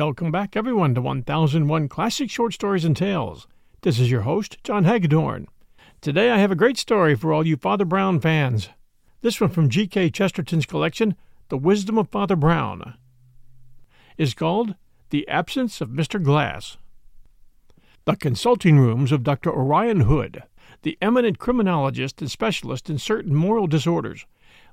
Welcome back, everyone, to 1001 Classic Short Stories and Tales. This is your host, John Hagedorn. Today I have a great story for all you Father Brown fans. This one from G.K. Chesterton's collection, The Wisdom of Father Brown, is called The Absence of Mr. Glass. The consulting rooms of Dr. Orion Hood, the eminent criminologist and specialist in certain moral disorders,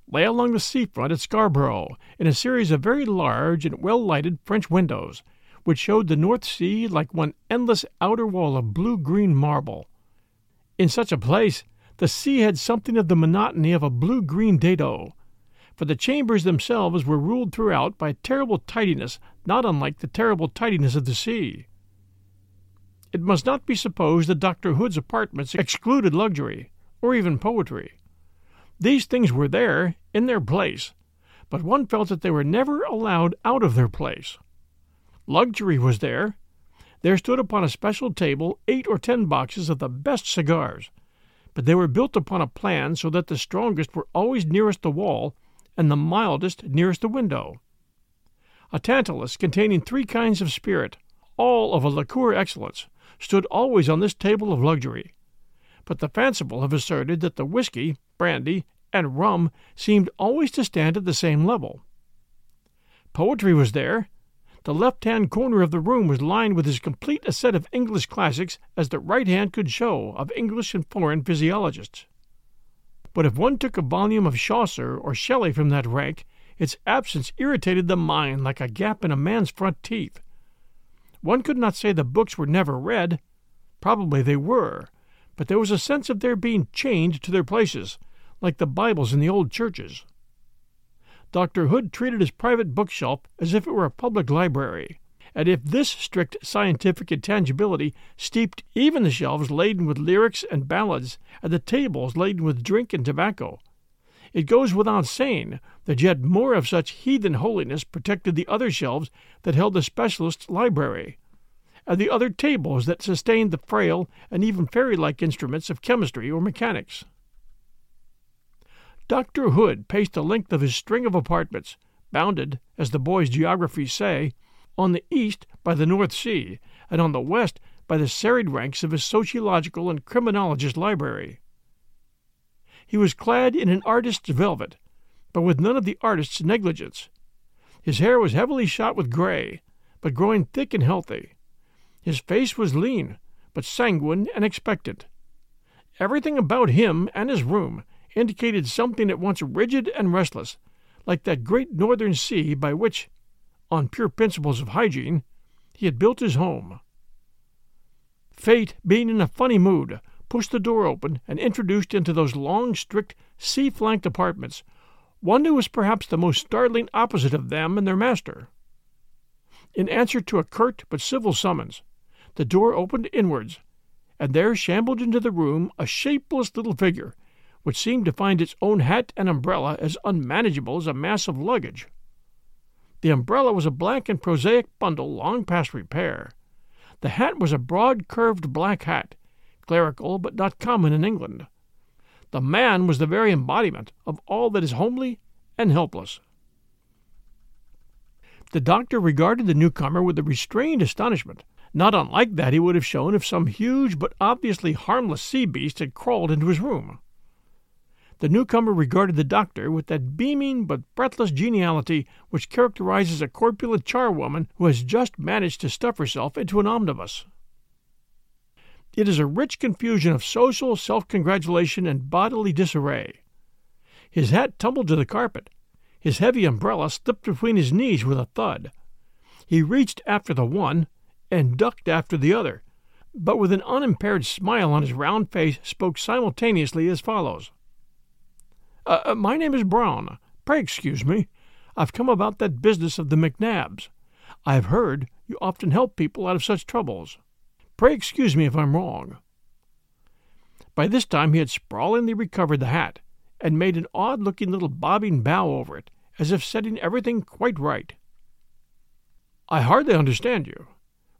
lay along the seafront at Scarborough in a series of very large and well lighted French windows, which showed the North Sea like one endless outer wall of blue green marble. In such a place, the sea had something of the monotony of a blue green dado, for the chambers themselves were ruled throughout by a terrible tidiness not unlike the terrible tidiness of the sea. It must not be supposed that Dr. Hood's apartments excluded luxury, or even poetry. These things were there, in their place, but one felt that they were never allowed out of their place. Luxury was there. There stood upon a special table eight or ten boxes of the best cigars, but they were built upon a plan so that the strongest were always nearest the wall and the mildest nearest the window. A tantalus containing three kinds of spirit, all of a liqueur excellence, stood always on this table of luxury but the fanciful have asserted that the whiskey, brandy, and rum seemed always to stand at the same level. Poetry was there. The left hand corner of the room was lined with as complete a set of English classics as the right hand could show of English and foreign physiologists. But if one took a volume of Chaucer or Shelley from that rank, its absence irritated the mind like a gap in a man's front teeth. One could not say the books were never read. Probably they were, but there was a sense of their being chained to their places, like the Bibles in the old churches. Dr. Hood treated his private bookshelf as if it were a public library, and if this strict scientific intangibility steeped even the shelves laden with lyrics and ballads and the tables laden with drink and tobacco, it goes without saying that yet more of such heathen holiness protected the other shelves that held the specialist's library and the other tables that sustained the frail and even fairy like instruments of chemistry or mechanics. Dr. Hood paced the length of his string of apartments, bounded, as the boys' geographies say, on the east by the North Sea, and on the west by the serried ranks of his sociological and criminologist library. He was clad in an artist's velvet, but with none of the artist's negligence. His hair was heavily shot with gray, but growing thick and healthy. His face was lean, but sanguine and expectant. Everything about him and his room indicated something at once rigid and restless, like that great northern sea by which, on pure principles of hygiene, he had built his home. Fate, being in a funny mood, pushed the door open and introduced into those long, strict, sea flanked apartments one who was perhaps the most startling opposite of them and their master. In answer to a curt but civil summons, the door opened inwards, and there shambled into the room a shapeless little figure, which seemed to find its own hat and umbrella as unmanageable as a mass of luggage. The umbrella was a black and prosaic bundle long past repair. The hat was a broad curved black hat, clerical but not common in England. The man was the very embodiment of all that is homely and helpless. The doctor regarded the newcomer with a restrained astonishment, not unlike that he would have shown if some huge but obviously harmless sea beast had crawled into his room. The newcomer regarded the doctor with that beaming but breathless geniality which characterizes a corpulent charwoman who has just managed to stuff herself into an omnibus. It is a rich confusion of social self congratulation and bodily disarray. His hat tumbled to the carpet. His heavy umbrella slipped between his knees with a thud. He reached after the one and ducked after the other, but with an unimpaired smile on his round face spoke simultaneously as follows uh, uh, my name is Brown. Pray excuse me. I've come about that business of the McNabs. I have heard you often help people out of such troubles. Pray excuse me if I'm wrong. By this time he had sprawlingly recovered the hat, and made an odd looking little bobbing bow over it, as if setting everything quite right. I hardly understand you,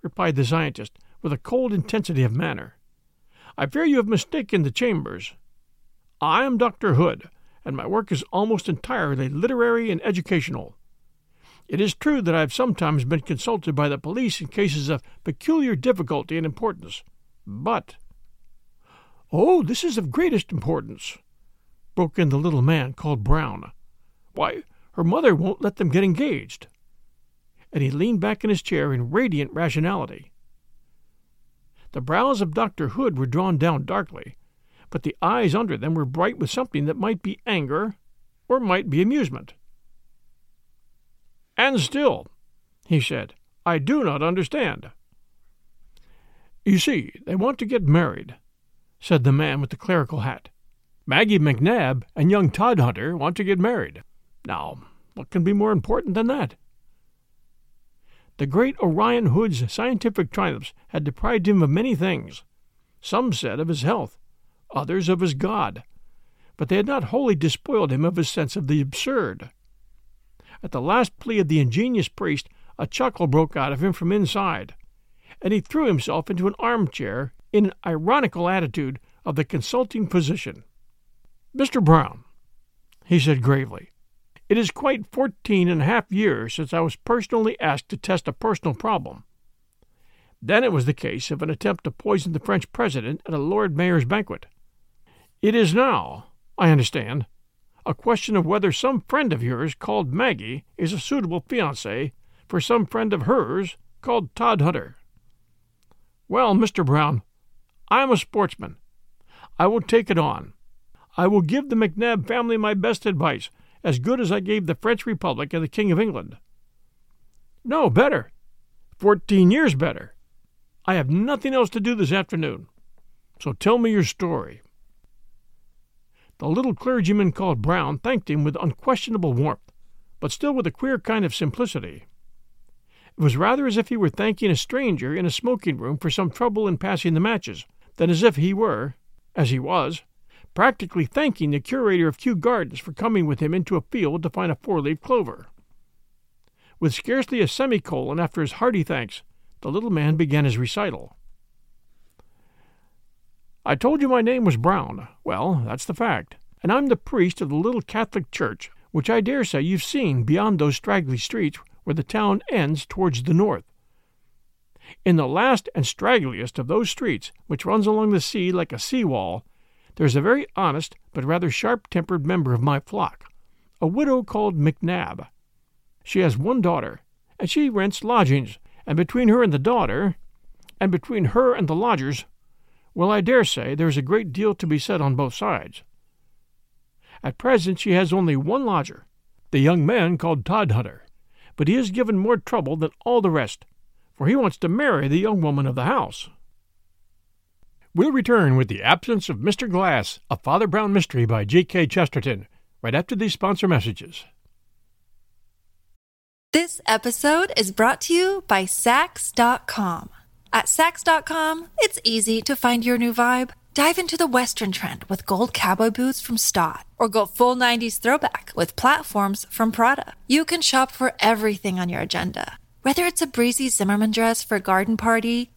replied the scientist, with a cold intensity of manner. I fear you have mistaken the chambers. I am Dr. Hood, and my work is almost entirely literary and educational. It is true that I have sometimes been consulted by the police in cases of peculiar difficulty and importance, but. Oh, this is of greatest importance, broke in the little man called Brown. Why, her mother won't let them get engaged. And he leaned back in his chair in radiant rationality. The brows of Dr. Hood were drawn down darkly, but the eyes under them were bright with something that might be anger or might be amusement. And still, he said, I do not understand. You see, they want to get married, said the man with the clerical hat. Maggie McNabb and young Todhunter want to get married. Now, what can be more important than that? The great Orion Hood's scientific triumphs had deprived him of many things. Some said of his health, others of his God, but they had not wholly despoiled him of his sense of the absurd. At the last plea of the ingenious priest, a chuckle broke out of him from inside, and he threw himself into an armchair in an ironical attitude of the consulting physician. Mr. Brown, he said gravely, it is quite fourteen and a half years since I was personally asked to test a personal problem. Then it was the case of an attempt to poison the French president at a Lord Mayor's banquet. It is now, I understand, a question of whether some friend of yours called Maggie is a suitable fiancée for some friend of hers called Todhunter. Well, Mr. Brown, I am a sportsman. I will take it on. I will give the McNab family my best advice, as good as I gave the French Republic and the King of England. No, better. Fourteen years better. I have nothing else to do this afternoon. So tell me your story. The little clergyman called Brown thanked him with unquestionable warmth, but still with a queer kind of simplicity. It was rather as if he were thanking a stranger in a smoking room for some trouble in passing the matches, than as if he were, as he was, practically thanking the curator of Kew Gardens for coming with him into a field to find a four leaved clover. With scarcely a semicolon after his hearty thanks, the little man began his recital. I told you my name was Brown. Well, that's the fact. And I'm the priest of the little Catholic church, which I dare say you've seen beyond those straggly streets where the town ends towards the north. In the last and straggliest of those streets, which runs along the sea like a sea wall, there's a very honest but rather sharp tempered member of my flock, a widow called McNab. She has one daughter, and she rents lodgings, and between her and the daughter, and between her and the lodgers, well, I dare say there is a great deal to be said on both sides. At present she has only one lodger, the young man called Todhunter, but he has given more trouble than all the rest, for he wants to marry the young woman of the house. We'll return with The Absence of Mr. Glass, a Father Brown mystery by G.K. Chesterton, right after these sponsor messages. This episode is brought to you by Saks.com. At Saks.com, it's easy to find your new vibe. Dive into the Western trend with gold cowboy boots from Staud, or go full 90s throwback with platforms from Prada. You can shop for everything on your agenda, whether it's a breezy Zimmermann dress for a garden party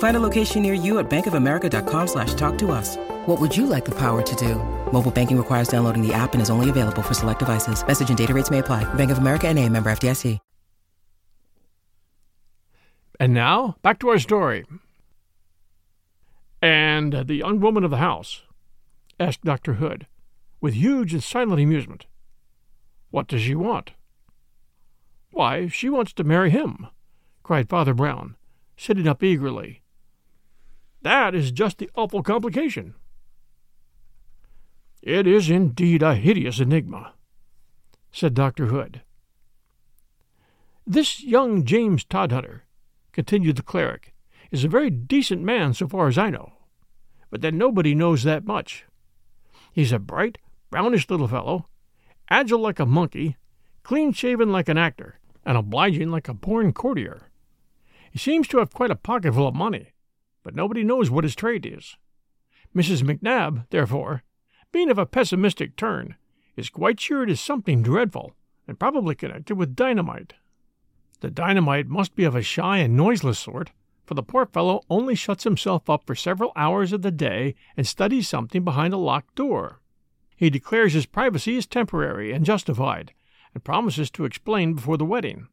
Find a location near you at bankofamerica.com slash talk to us. What would you like the power to do? Mobile banking requires downloading the app and is only available for select devices. Message and data rates may apply. Bank of America and a member FDIC. And now, back to our story. And the young woman of the house asked Dr. Hood, with huge and silent amusement, What does she want? Why, she wants to marry him, cried Father Brown, sitting up eagerly. That is just the awful complication. It is indeed a hideous enigma, said Dr. Hood. This young James Todhunter, continued the cleric, is a very decent man so far as I know, but then nobody knows that much. He's a bright, brownish little fellow, agile like a monkey, clean shaven like an actor, and obliging like a born courtier. He seems to have quite a pocketful of money, but nobody knows what his trade is. Mrs. McNabb, therefore, being of a pessimistic turn, is quite sure it is something dreadful, and probably connected with dynamite. The dynamite must be of a shy and noiseless sort, for the poor fellow only shuts himself up for several hours of the day and studies something behind a locked door. He declares his privacy is temporary and justified, and promises to explain before the wedding.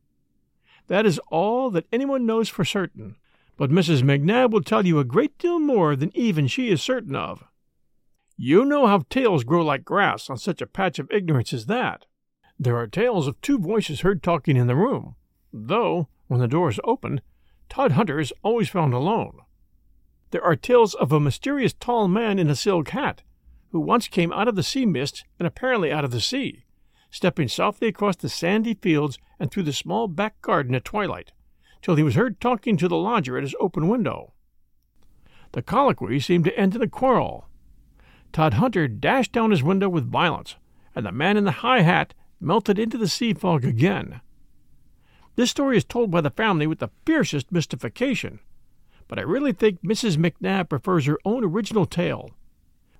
That is all that anyone knows for certain, but Mrs. McNabb will tell you a great deal more than even she is certain of. You know how tales grow like grass on such a patch of ignorance as that. There are tales of two voices heard talking in the room, though, when the door is opened, Todhunter is always found alone. There are tales of a mysterious tall man in a silk hat, who once came out of the sea mist and apparently out of the sea, stepping softly across the sandy fields and through the small back garden at twilight, till he was heard talking to the lodger at his open window. The colloquy seemed to end in a quarrel. Todhunter dashed down his window with violence, and the man in the high hat melted into the sea fog again. This story is told by the family with the fiercest mystification, but I really think Mrs. McNabb prefers her own original tale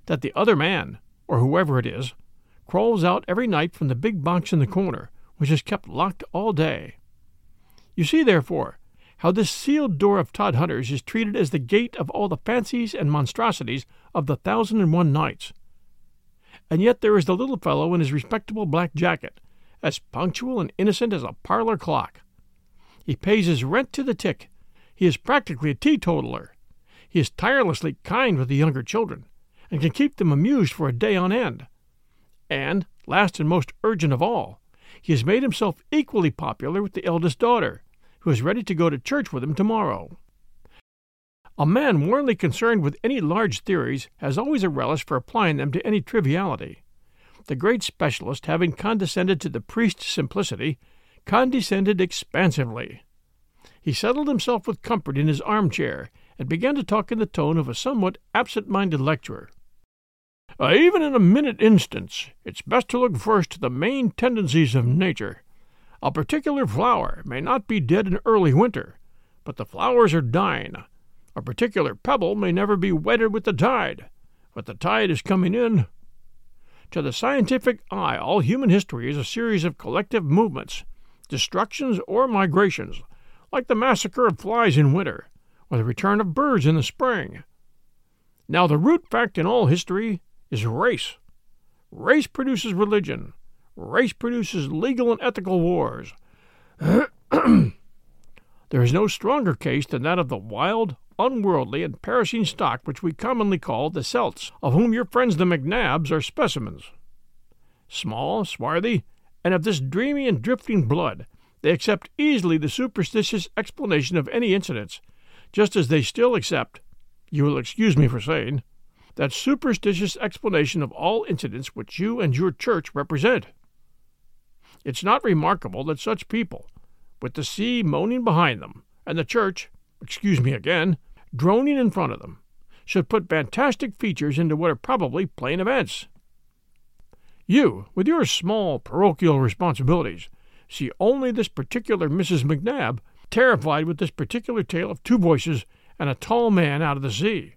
that the other man, or whoever it is, crawls out every night from the big box in the corner, which is kept locked all day. You see, therefore, how this sealed door of Todhunter's is treated as the gate of all the fancies and monstrosities of the Thousand and One Nights. And yet there is the little fellow in his respectable black jacket, as punctual and innocent as a parlor clock. He pays his rent to the tick. He is practically a teetotaler. He is tirelessly kind with the younger children, and can keep them amused for a day on end. And, last and most urgent of all, he has made himself equally popular with the eldest daughter, who is ready to go to church with him tomorrow. A man warmly concerned with any large theories has always a relish for applying them to any triviality. The great specialist, having condescended to the priest's simplicity, condescended expansively. He settled himself with comfort in his armchair and began to talk in the tone of a somewhat absent minded lecturer. Uh, even in a minute instance, it's best to look first to the main tendencies of nature. A particular flower may not be dead in early winter, but the flowers are dying. A particular pebble may never be wetted with the tide, but the tide is coming in. To the scientific eye, all human history is a series of collective movements, destructions or migrations, like the massacre of flies in winter, or the return of birds in the spring. Now, the root fact in all history is race. Race produces religion. Race produces legal and ethical wars. there is no stronger case than that of the wild, unworldly, and perishing stock which we commonly call the Celts, of whom your friends the McNabbs are specimens. Small, swarthy, and of this dreamy and drifting blood, they accept easily the superstitious explanation of any incidents, just as they still accept, you will excuse me for saying, that superstitious explanation of all incidents which you and your church represent. It's not remarkable that such people, with the sea moaning behind them, and the church, excuse me again, droning in front of them, should put fantastic features into what are probably plain events. You, with your small parochial responsibilities, see only this particular Mrs. McNabb, terrified with this particular tale of two voices and a tall man out of the sea.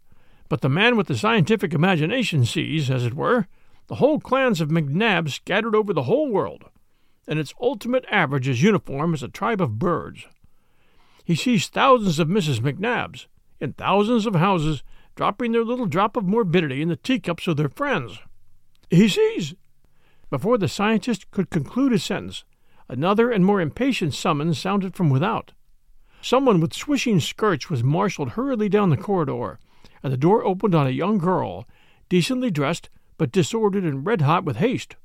But the man with the scientific imagination sees, as it were, the whole clans of McNabbs scattered over the whole world, and its ultimate average is uniform as a tribe of birds. He sees thousands of Mrs. McNabbs in thousands of houses dropping their little drop of morbidity in the teacups of their friends. He sees. Before the scientist could conclude his sentence, another and more impatient summons sounded from without. Someone with swishing skirts was marshaled hurriedly down the corridor, and the door opened on a young girl, decently dressed but disordered and red hot with haste.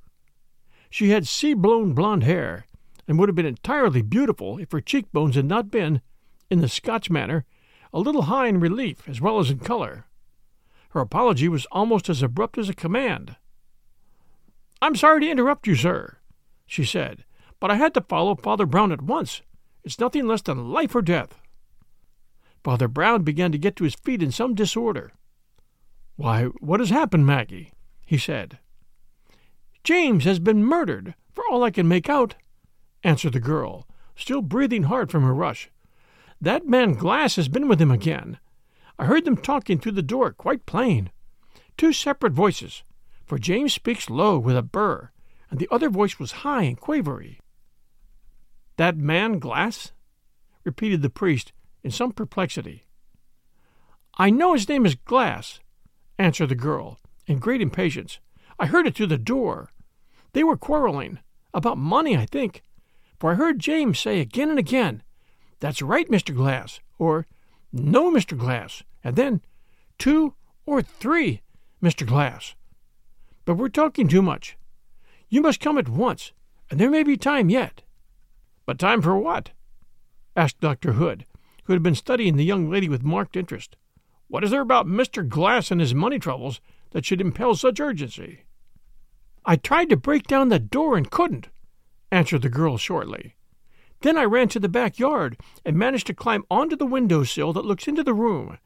She had sea blown blonde hair, and would have been entirely beautiful if her cheekbones had not been, in the Scotch manner, a little high in relief as well as in color. Her apology was almost as abrupt as a command. I'm sorry to interrupt you, sir, she said, but I had to follow Father Brown at once. It's nothing less than life or death. Father Brown began to get to his feet in some disorder. Why, what has happened, Maggie? he said. James has been murdered, for all I can make out, answered the girl, still breathing hard from her rush. That man Glass has been with him again. I heard them talking through the door quite plain. Two separate voices, for James speaks low with a burr, and the other voice was high and quavery. That man Glass? repeated the priest in some perplexity. I know his name is Glass, answered the girl, in great impatience. I heard it through the door. They were quarreling, about money, I think, for I heard James say again and again, That's right, Mr. Glass, or No, Mr. Glass, and then two or three, Mr. Glass. But we're talking too much. You must come at once, and there may be time yet. But time for what? asked Dr. Hood, who had been studying the young lady with marked interest. What is there about Mr. Glass and his money troubles that should impel such urgency? I tried to break down the door and couldn't, answered the girl shortly. Then I ran to the back yard and managed to climb onto the window sill that looks into the room.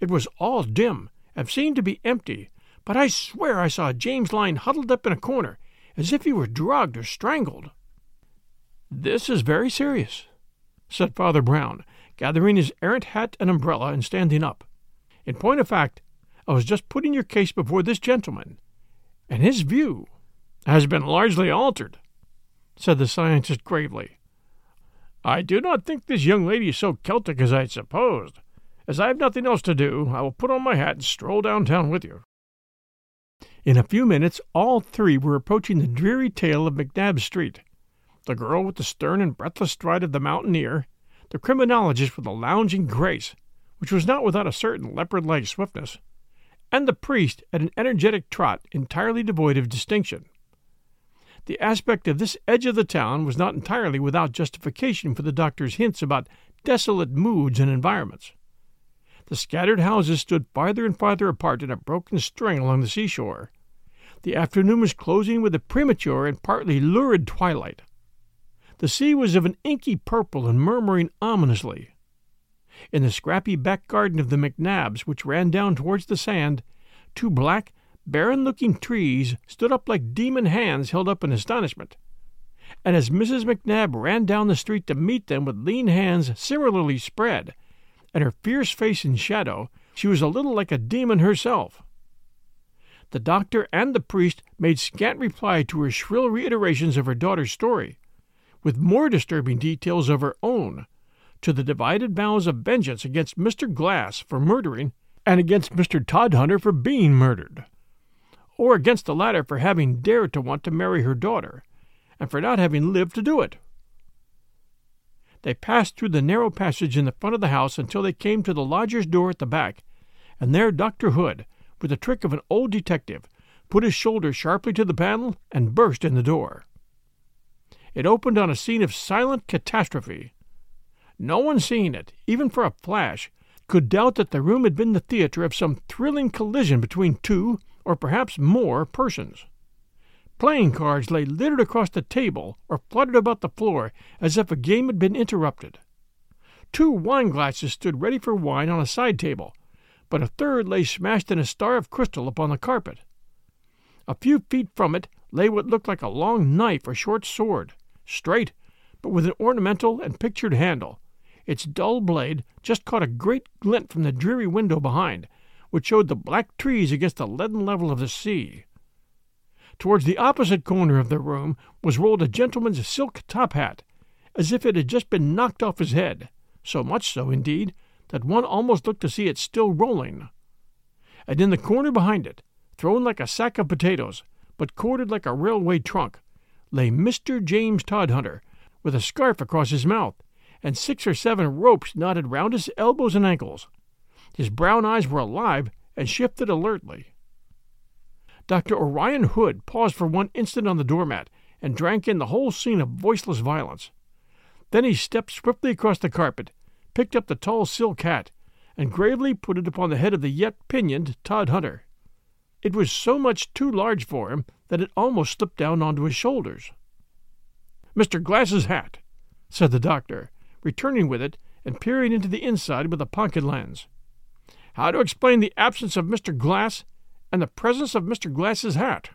It was all dim and seemed to be empty, but I swear I saw James lying huddled up in a corner, as if he were drugged or strangled. This is very serious, said Father Brown, gathering his errant hat and umbrella and standing up. In point of fact, I was just putting your case before this gentleman, and his view has been largely altered, said the scientist gravely. I do not think this young lady is so Celtic as I had supposed. As I have nothing else to do, I will put on my hat and stroll downtown with you. In a few minutes, all three were approaching the dreary tail of McNabb Street the girl with the stern and breathless stride of the mountaineer, the criminologist with a lounging grace, which was not without a certain leopard like swiftness, and the priest at an energetic trot entirely devoid of distinction. The aspect of this edge of the town was not entirely without justification for the doctor's hints about desolate moods and environments. The scattered houses stood farther and farther apart in a broken string along the seashore. The afternoon was closing with a premature and partly lurid twilight. The sea was of an inky purple and murmuring ominously. In the scrappy back garden of the McNabbs, which ran down towards the sand, two black, barren looking trees stood up like demon hands held up in astonishment. And as Mrs. McNabb ran down the street to meet them with lean hands similarly spread, and her fierce face in shadow, she was a little like a demon herself. The doctor and the priest made scant reply to her shrill reiterations of her daughter's story with more disturbing details of her own, to the divided vows of vengeance against Mr. Glass for murdering and against Mr. Todhunter for being murdered, or against the latter for having dared to want to marry her daughter, and for not having lived to do it. They passed through the narrow passage in the front of the house until they came to the lodger's door at the back, and there Dr. Hood, with the trick of an old detective, put his shoulder sharply to the panel and burst in the door. It opened on a scene of silent catastrophe. No one seeing it, even for a flash, could doubt that the room had been the theater of some thrilling collision between two, or perhaps more, persons. Playing cards lay littered across the table or fluttered about the floor as if a game had been interrupted. Two wine glasses stood ready for wine on a side table, but a third lay smashed in a star of crystal upon the carpet. A few feet from it lay what looked like a long knife or short sword, straight, but with an ornamental and pictured handle. Its dull blade just caught a great glint from the dreary window behind, which showed the black trees against the leaden level of the sea. Towards the opposite corner of the room was rolled a gentleman's silk top hat, as if it had just been knocked off his head, so much so, indeed, that one almost looked to see it still rolling. And in the corner behind it, thrown like a sack of potatoes, but corded like a railway trunk, lay Mr. James Todhunter, with a scarf across his mouth, and six or seven ropes knotted round his elbows and ankles. His brown eyes were alive and shifted alertly. Dr. Orion Hood paused for one instant on the doormat and drank in the whole scene of voiceless violence. Then he stepped swiftly across the carpet, picked up the tall silk hat, and gravely put it upon the head of the yet pinioned Todhunter. It was so much too large for him that it almost slipped down onto his shoulders. Mr. Glass's hat, said the doctor, returning with it and peering into the inside with a pocket lens. How to explain the absence of Mr. Glass and the presence of Mr. Glass's hat?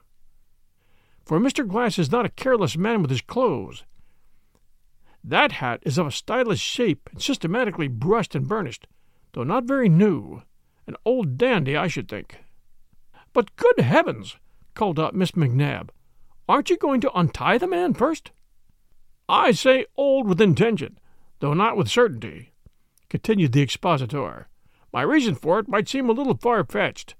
For Mr. Glass is not a careless man with his clothes. That hat is of a stylish shape and systematically brushed and burnished, though not very new. An old dandy, I should think. But good heavens! called out Miss McNab. Aren't you going to untie the man first? I say old with intention, though not with certainty, continued the expositor. My reason for it might seem a little far fetched.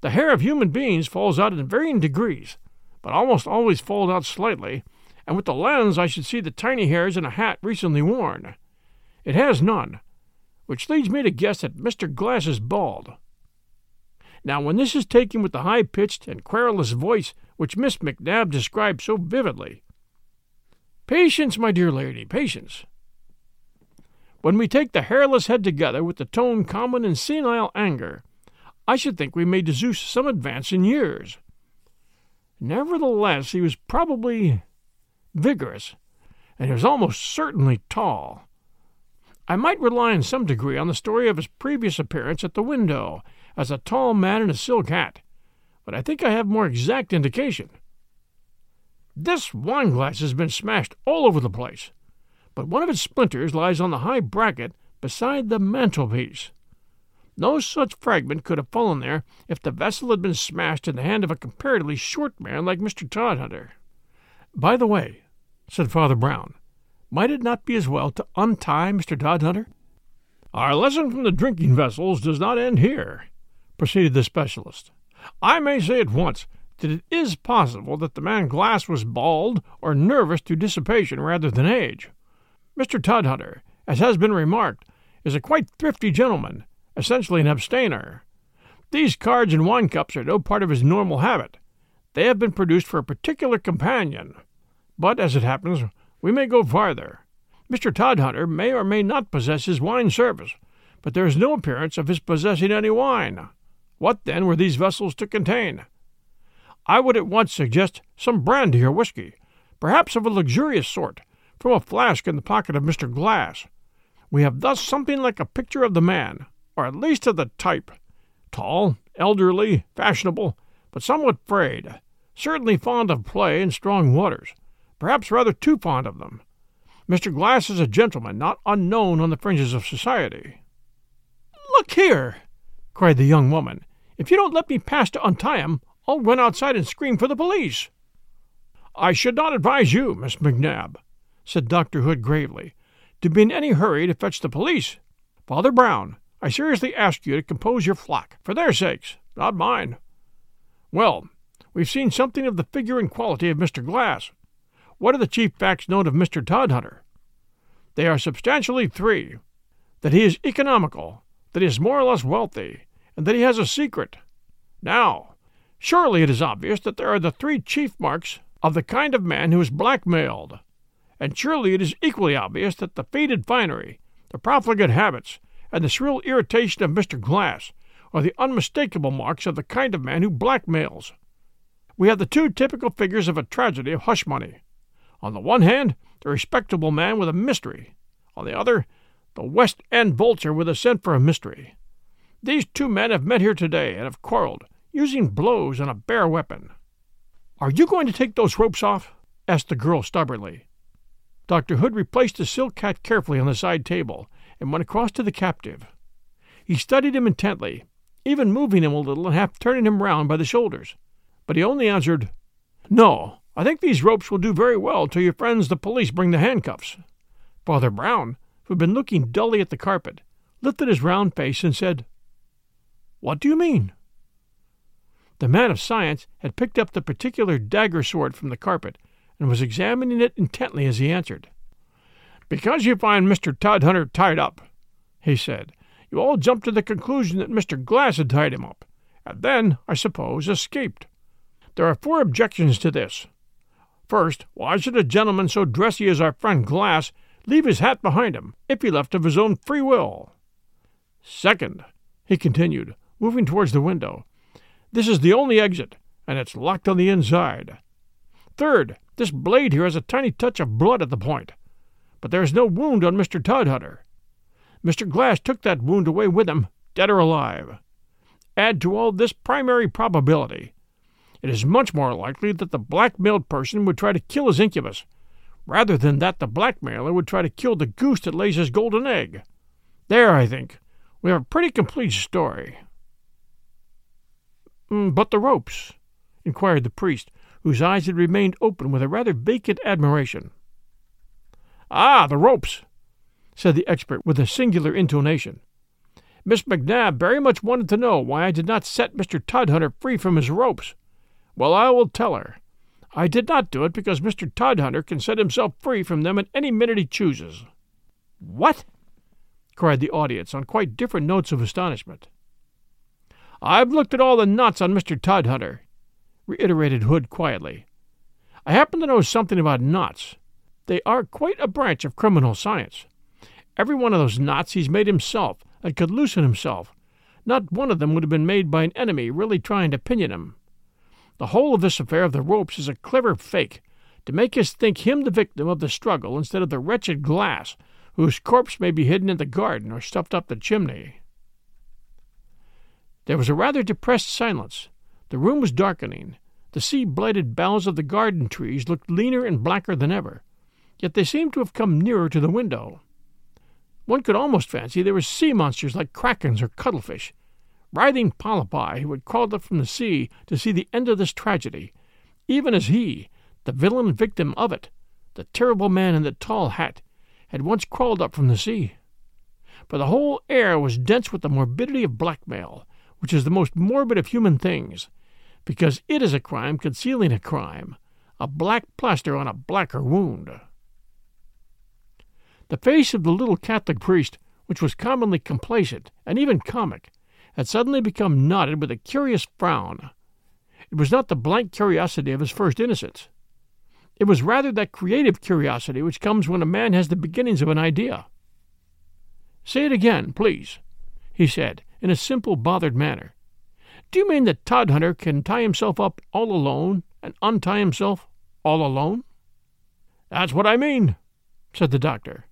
The hair of human beings falls out in varying degrees, but almost always falls out slightly, and with the lens I should see the tiny hairs in a hat recently worn. It has none, which leads me to guess that Mr. Glass is bald. Now, when this is taken with the high pitched and querulous voice which Miss McNab described so vividly. Patience, my dear lady, patience. When we take the hairless head together with the tone common in senile anger, I should think we may deduce some advance in years. Nevertheless, he was probably vigorous, and he was almost certainly tall. I might rely in some degree on the story of his previous appearance at the window as a tall man in a silk hat, but I think I have more exact indication. This wine glass has been smashed all over the place, but one of its splinters lies on the high bracket beside the mantelpiece. No such fragment could have fallen there if the vessel had been smashed in the hand of a comparatively short man like Mr. Todhunter. By the way, said Father Brown, might it not be as well to untie Mr. Todhunter? Our lesson from the drinking vessels does not end here, proceeded the specialist. I may say at once that it is possible that the man Glass was bald or nervous through dissipation rather than age. Mr. Todhunter, as has been remarked, is a quite thrifty gentleman, essentially an abstainer. These cards and wine cups are no part of his normal habit. They have been produced for a particular companion. But, as it happens, we may go farther. Mr. Todhunter may or may not possess his wine service, but there is no appearance of his possessing any wine. What, then, were these vessels to contain? I would at once suggest some brandy or whiskey, perhaps of a luxurious sort, from a flask in the pocket of Mr. Glass. We have thus something like a picture of the man, or at least of the type. Tall, elderly, fashionable, but somewhat frayed, certainly fond of play and strong waters, perhaps rather too fond of them. Mr. Glass is a gentleman not unknown on the fringes of society. Look here, cried the young woman, if you don't let me pass to untie him, I'll run outside and scream for the police. I should not advise you, Miss McNab, said Dr. Hood gravely, to be in any hurry to fetch the police. Father Brown, I seriously ask you to compose your flock, for their sakes, not mine. Well, we've seen something of the figure and quality of Mr. Glass. What are the chief facts known of Mr. Todhunter? They are substantially three that he is economical, that he is more or less wealthy, and that he has a secret. Now, surely it is obvious that there are the three chief marks of the kind of man who is blackmailed, and surely it is equally obvious that the faded finery, the profligate habits, and the shrill irritation of Mr. Glass are the unmistakable marks of the kind of man who blackmails. We have the two typical figures of a tragedy of hush money. On the one hand, the respectable man with a mystery. On the other, the West End vulture with a scent for a mystery. These two men have met here today and have quarreled, using blows and a bare weapon. Are you going to take those ropes off? asked the girl stubbornly. Dr. Hood replaced the silk hat carefully on the side table and went across to the captive. He studied him intently, even moving him a little and half turning him round by the shoulders. But he only answered, No, I think these ropes will do very well till your friends the police bring the handcuffs. Father Brown, who had been looking dully at the carpet, lifted his round face and said, What do you mean? The man of science had picked up the particular dagger sword from the carpet and was examining it intently as he answered. Because you find Mr. Todhunter tied up, he said, you all jumped to the conclusion that Mr. Glass had tied him up, and then, I suppose, escaped. There are four objections to this. First, why should a gentleman so dressy as our friend Glass leave his hat behind him if he left of his own free will? Second, he continued, moving towards the window, this is the only exit, and it's locked on the inside. Third, this blade here has a tiny touch of blood at the point, but there is no wound on Mr. Todhunter. Mr. Glass took that wound away with him, dead or alive. Add to all this primary probability. It is much more likely that the blackmailed person would try to kill his incubus, rather than that the blackmailer would try to kill the goose that lays his golden egg. There, I think, we have a pretty complete story. Mm, but the ropes? inquired the priest, whose eyes had remained open with a rather vacant admiration. Ah, the ropes, said the expert with a singular intonation. Miss McNabb very much wanted to know why I did not set Mr. Todhunter free from his ropes. Well, I will tell her. I did not do it because Mr. Todhunter can set himself free from them at any minute he chooses. What? cried the audience on quite different notes of astonishment. I've looked at all the knots on Mr. Todhunter, reiterated Hood quietly. I happen to know something about knots. They are quite a branch of criminal science. Every one of those knots he's made himself and could loosen himself. Not one of them would have been made by an enemy really trying to pinion him. The whole of this affair of the ropes is a clever fake to make us think him the victim of the struggle instead of the wretched Glass, whose corpse may be hidden in the garden or stuffed up the chimney. There was a rather depressed silence. The room was darkening. The sea blighted boughs of the garden trees looked leaner and blacker than ever, yet they seemed to have come nearer to the window. One could almost fancy they were sea monsters like krakens or cuttlefish, writhing polypi who had crawled up from the sea to see the end of this tragedy, even as he, the villain victim of it, the terrible man in the tall hat, had once crawled up from the sea. For the whole air was dense with the morbidity of blackmail, which is the most morbid of human things, because it is a crime concealing a crime, a black plaster on a blacker wound. The face of the little Catholic priest, which was commonly complacent and even comic, had suddenly become knotted with a curious frown. It was not the blank curiosity of his first innocence. It was rather that creative curiosity which comes when a man has the beginnings of an idea. Say it again, please, he said, in a simple, bothered manner. Do you mean that Todhunter can tie himself up all alone and untie himself all alone? That's what I mean, said the doctor.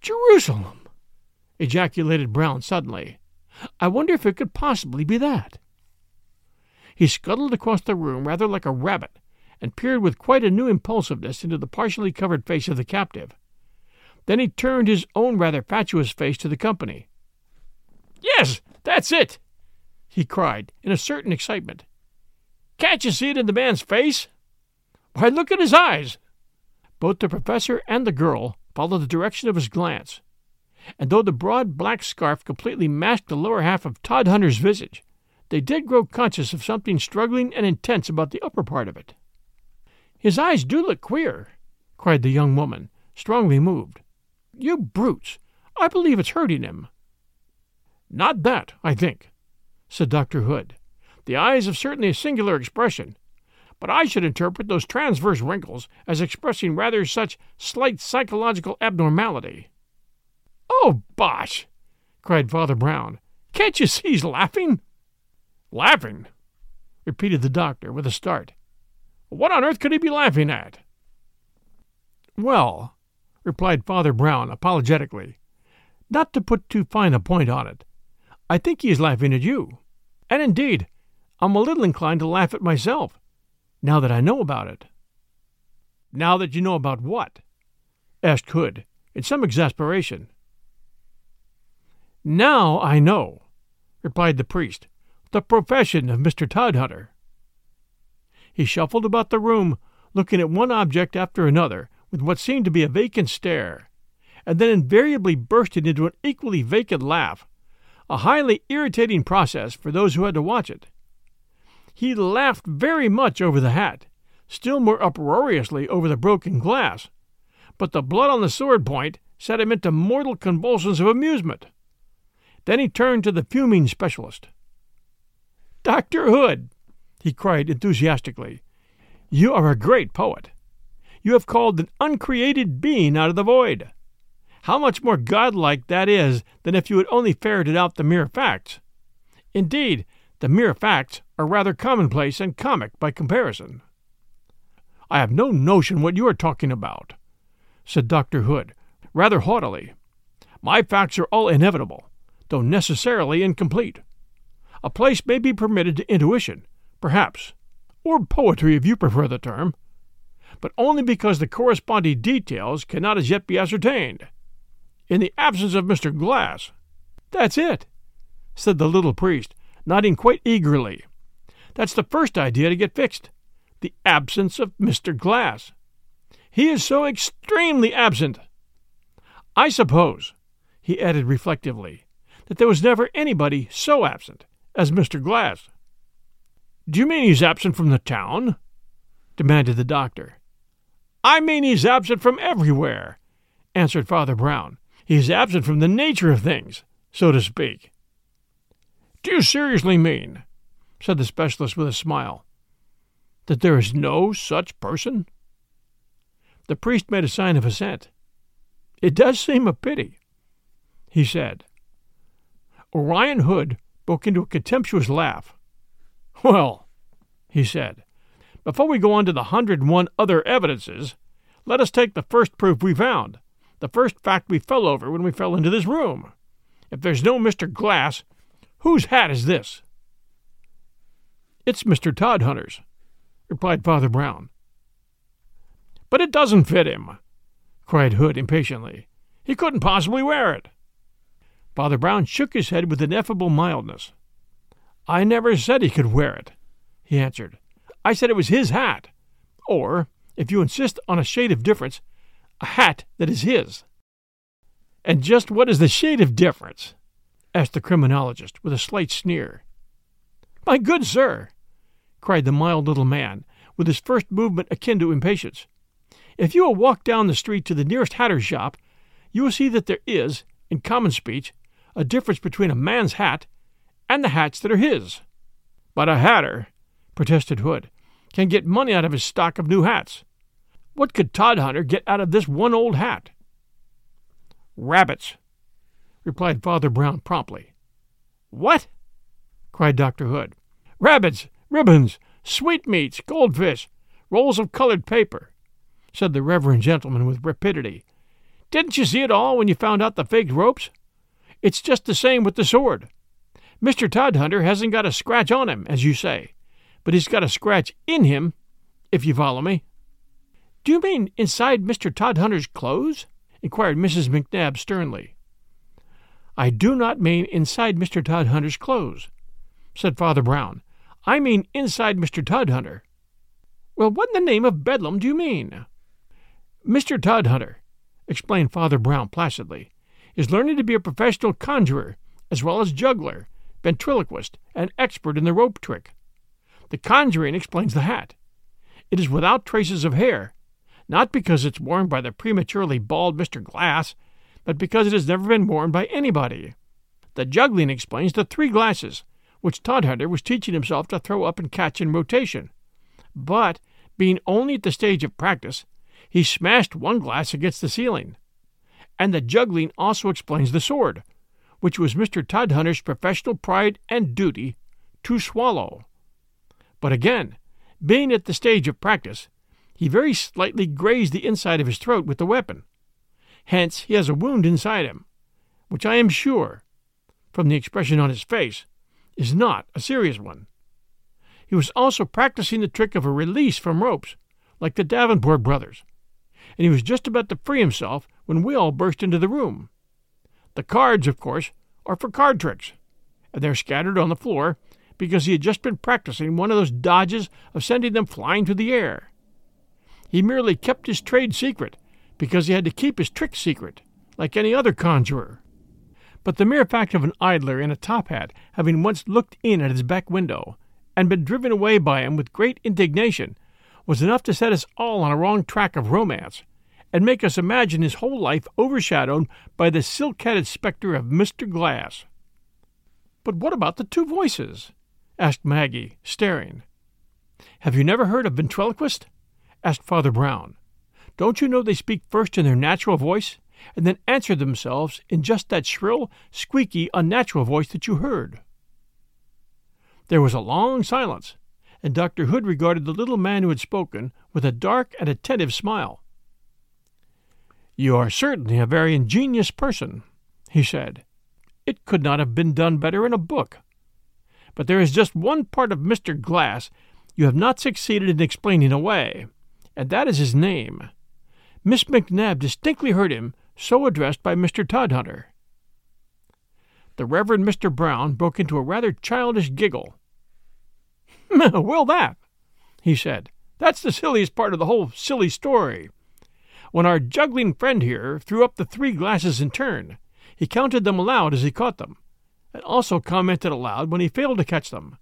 Jerusalem! ejaculated Brown suddenly. I wonder if it could possibly be that. He scuttled across the room rather like a rabbit and peered with quite a new impulsiveness into the partially covered face of the captive. Then he turned his own rather fatuous face to the company. Yes, that's it! He cried in a certain excitement. Can't you see it in the man's face? Why, look at his eyes! Both the professor and the girl followed the direction of his glance, and though the broad black scarf completely masked the lower half of Todhunter's visage, they did grow conscious of something struggling and intense about the upper part of it. His eyes do look queer, cried the young woman, strongly moved. You brutes! I believe it's hurting him. Not that, I think, said Dr. Hood. The eyes have certainly a singular expression, but I should interpret those transverse wrinkles as expressing rather such slight psychological abnormality. Oh, bosh! cried Father Brown. Can't you see he's laughing? Laughing? repeated the doctor with a start. What on earth could he be laughing at? Well, replied Father Brown apologetically, not to put too fine a point on it, I think he is laughing at you. And indeed, I'm a little inclined to laugh at myself, now that I know about it. Now that you know about what? asked Hood, in some exasperation. Now I know, replied the priest, the profession of Mr. Todhunter. He shuffled about the room, looking at one object after another with what seemed to be a vacant stare, and then invariably bursting into an equally vacant laugh, a highly irritating process for those who had to watch it. He laughed very much over the hat, still more uproariously over the broken glass, but the blood on the sword point set him into mortal convulsions of amusement. Then he turned to the fuming specialist. Dr. Hood, he cried enthusiastically, you are a great poet. You have called an uncreated being out of the void. How much more godlike that is than if you had only ferreted out the mere facts. Indeed, the mere facts are rather commonplace and comic by comparison. I have no notion what you are talking about, said Dr. Hood, rather haughtily. My facts are all inevitable, though necessarily incomplete. A place may be permitted to intuition, perhaps, or poetry if you prefer the term, but only because the corresponding details cannot as yet be ascertained. In the absence of Mr. Glass. That's it, said the little priest, nodding quite eagerly. That's the first idea to get fixed the absence of Mr. Glass. He is so extremely absent. I suppose, he added reflectively, that there was never anybody so absent as Mr. Glass. Do you mean he's absent from the town? demanded the doctor. I mean he's absent from everywhere, answered Father Brown. He's absent from the nature of things, so to speak. Do you seriously mean, said the specialist with a smile, that there is no such person? The priest made a sign of assent. It does seem a pity, he said. Orion Hood broke into a contemptuous laugh. Well, he said, before we go on to the hundred and one other evidences, let us take the first proof we found, the first fact we fell over when we fell into this room. If there's no Mr. Glass, whose hat is this? It's Mr. Todhunter's, replied Father Brown. But it doesn't fit him, cried Hood impatiently. He couldn't possibly wear it. Father Brown shook his head with ineffable mildness. I never said he could wear it, he answered. I said it was his hat. Or, if you insist on a shade of difference, a hat that is his. And just what is the shade of difference? asked the criminologist with a slight sneer. My good sir, cried the mild little man, with his first movement akin to impatience, if you will walk down the street to the nearest hatter's shop, you will see that there is, in common speech, a difference between a man's hat and the hats that are his. But a hatter, protested Hood, can get money out of his stock of new hats. What could Todhunter get out of this one old hat? Rabbits, replied Father Brown promptly. What? cried Dr. Hood. Rabbits, ribbons, sweetmeats, goldfish, rolls of colored paper, said the reverend gentleman with rapidity. Didn't you see it all when you found out the faked ropes? It's just the same with the sword. Mr. Todhunter hasn't got a scratch on him, as you say, but he's got a scratch in him, if you follow me. Do you mean inside Mr. Todhunter's clothes? inquired Mrs. McNabb sternly. I do not mean inside Mr. Todhunter's clothes, said Father Brown. I mean inside Mr. Todhunter. Well, what in the name of Bedlam do you mean? Mr. Todhunter, explained Father Brown placidly, is learning to be a professional conjurer, as well as juggler, ventriloquist, and expert in the rope trick. The conjuring explains the hat. It is without traces of hair, not because it's worn by the prematurely bald Mr. Glass, but because it has never been worn by anybody. The juggling explains the three glasses, which Todhunter was teaching himself to throw up and catch in rotation. But, being only at the stage of practice, he smashed one glass against the ceiling. And the juggling also explains the sword, which was Mr. Todhunter's professional pride and duty to swallow. But again, being at the stage of practice, he very slightly grazed the inside of his throat with the weapon. Hence, he has a wound inside him, which I am sure, from the expression on his face, is not a serious one. He was also practicing the trick of a release from ropes, like the Davenport brothers, and he was just about to free himself when we all burst into the room. The cards, of course, are for card tricks, and they're scattered on the floor because he had just been practicing one of those dodges of sending them flying through the air. He merely kept his trade secret because he had to keep his trick secret, like any other conjurer. But the mere fact of an idler in a top hat having once looked in at his back window and been driven away by him with great indignation was enough to set us all on a wrong track of romance and make us imagine his whole life overshadowed by the silk hatted spectre of Mr. Glass. But what about the two voices? asked Maggie, staring. Have you never heard of ventriloquists? Asked Father Brown. Don't you know they speak first in their natural voice, and then answer themselves in just that shrill, squeaky, unnatural voice that you heard? There was a long silence, and Dr. Hood regarded the little man who had spoken with a dark and attentive smile. You are certainly a very ingenious person, he said. It could not have been done better in a book. But there is just one part of Mr. Glass you have not succeeded in explaining away, and that is his name. Miss McNabb distinctly heard him so addressed by Mr. Todhunter. The Reverend Mr. Brown broke into a rather childish giggle. well, that, he said, that's the silliest part of the whole silly story. When our juggling friend here threw up the three glasses in turn, he counted them aloud as he caught them, and also commented aloud when he failed to catch them.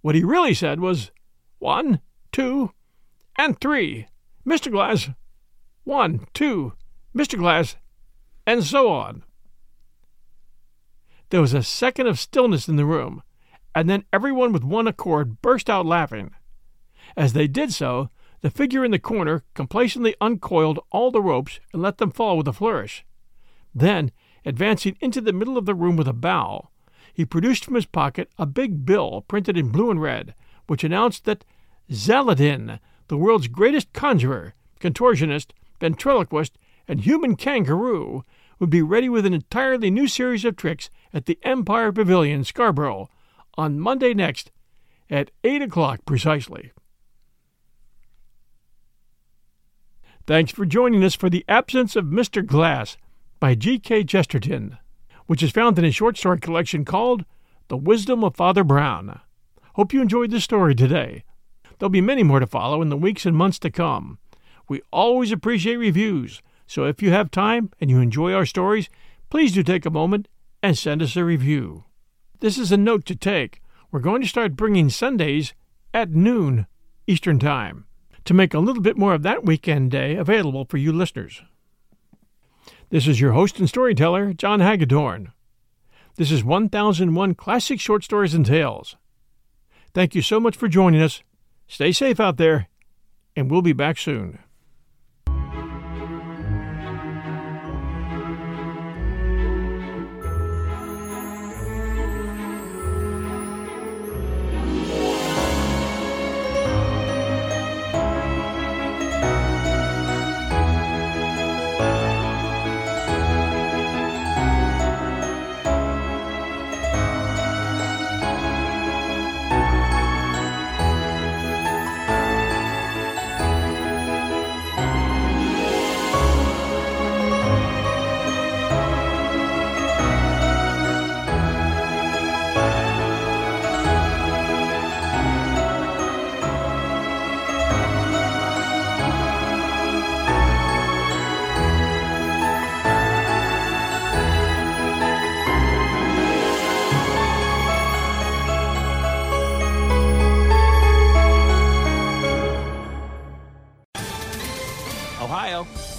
What he really said was, One, two, and three. Mr. Glass, one, two, Mr. Glass, and so on. There was a second of stillness in the room, and then everyone with one accord burst out laughing. As they did so, the figure in the corner complacently uncoiled all the ropes and let them fall with a flourish. Then, advancing into the middle of the room with a bow, he produced from his pocket a big bill printed in blue and red, which announced that Zaladin, the world's greatest conjurer, contortionist, ventriloquist, and human kangaroo, would be ready with an entirely new series of tricks at the Empire Pavilion, Scarborough, on Monday next at eight o'clock precisely. Thanks for joining us for The Absence of Mr. Glass by G.K. Chesterton, which is found in a short story collection called The Wisdom of Father Brown. Hope you enjoyed the story today. There'll be many more to follow in the weeks and months to come. We always appreciate reviews, so if you have time and you enjoy our stories, please do take a moment and send us a review. This is a note to take. We're going to start bringing Sundays at noon Eastern Time to make a little bit more of that weekend day available for you listeners. This is your host and storyteller, John Hagedorn. This is 1001 Classic Short Stories and Tales. Thank you so much for joining us. Stay safe out there, and we'll be back soon.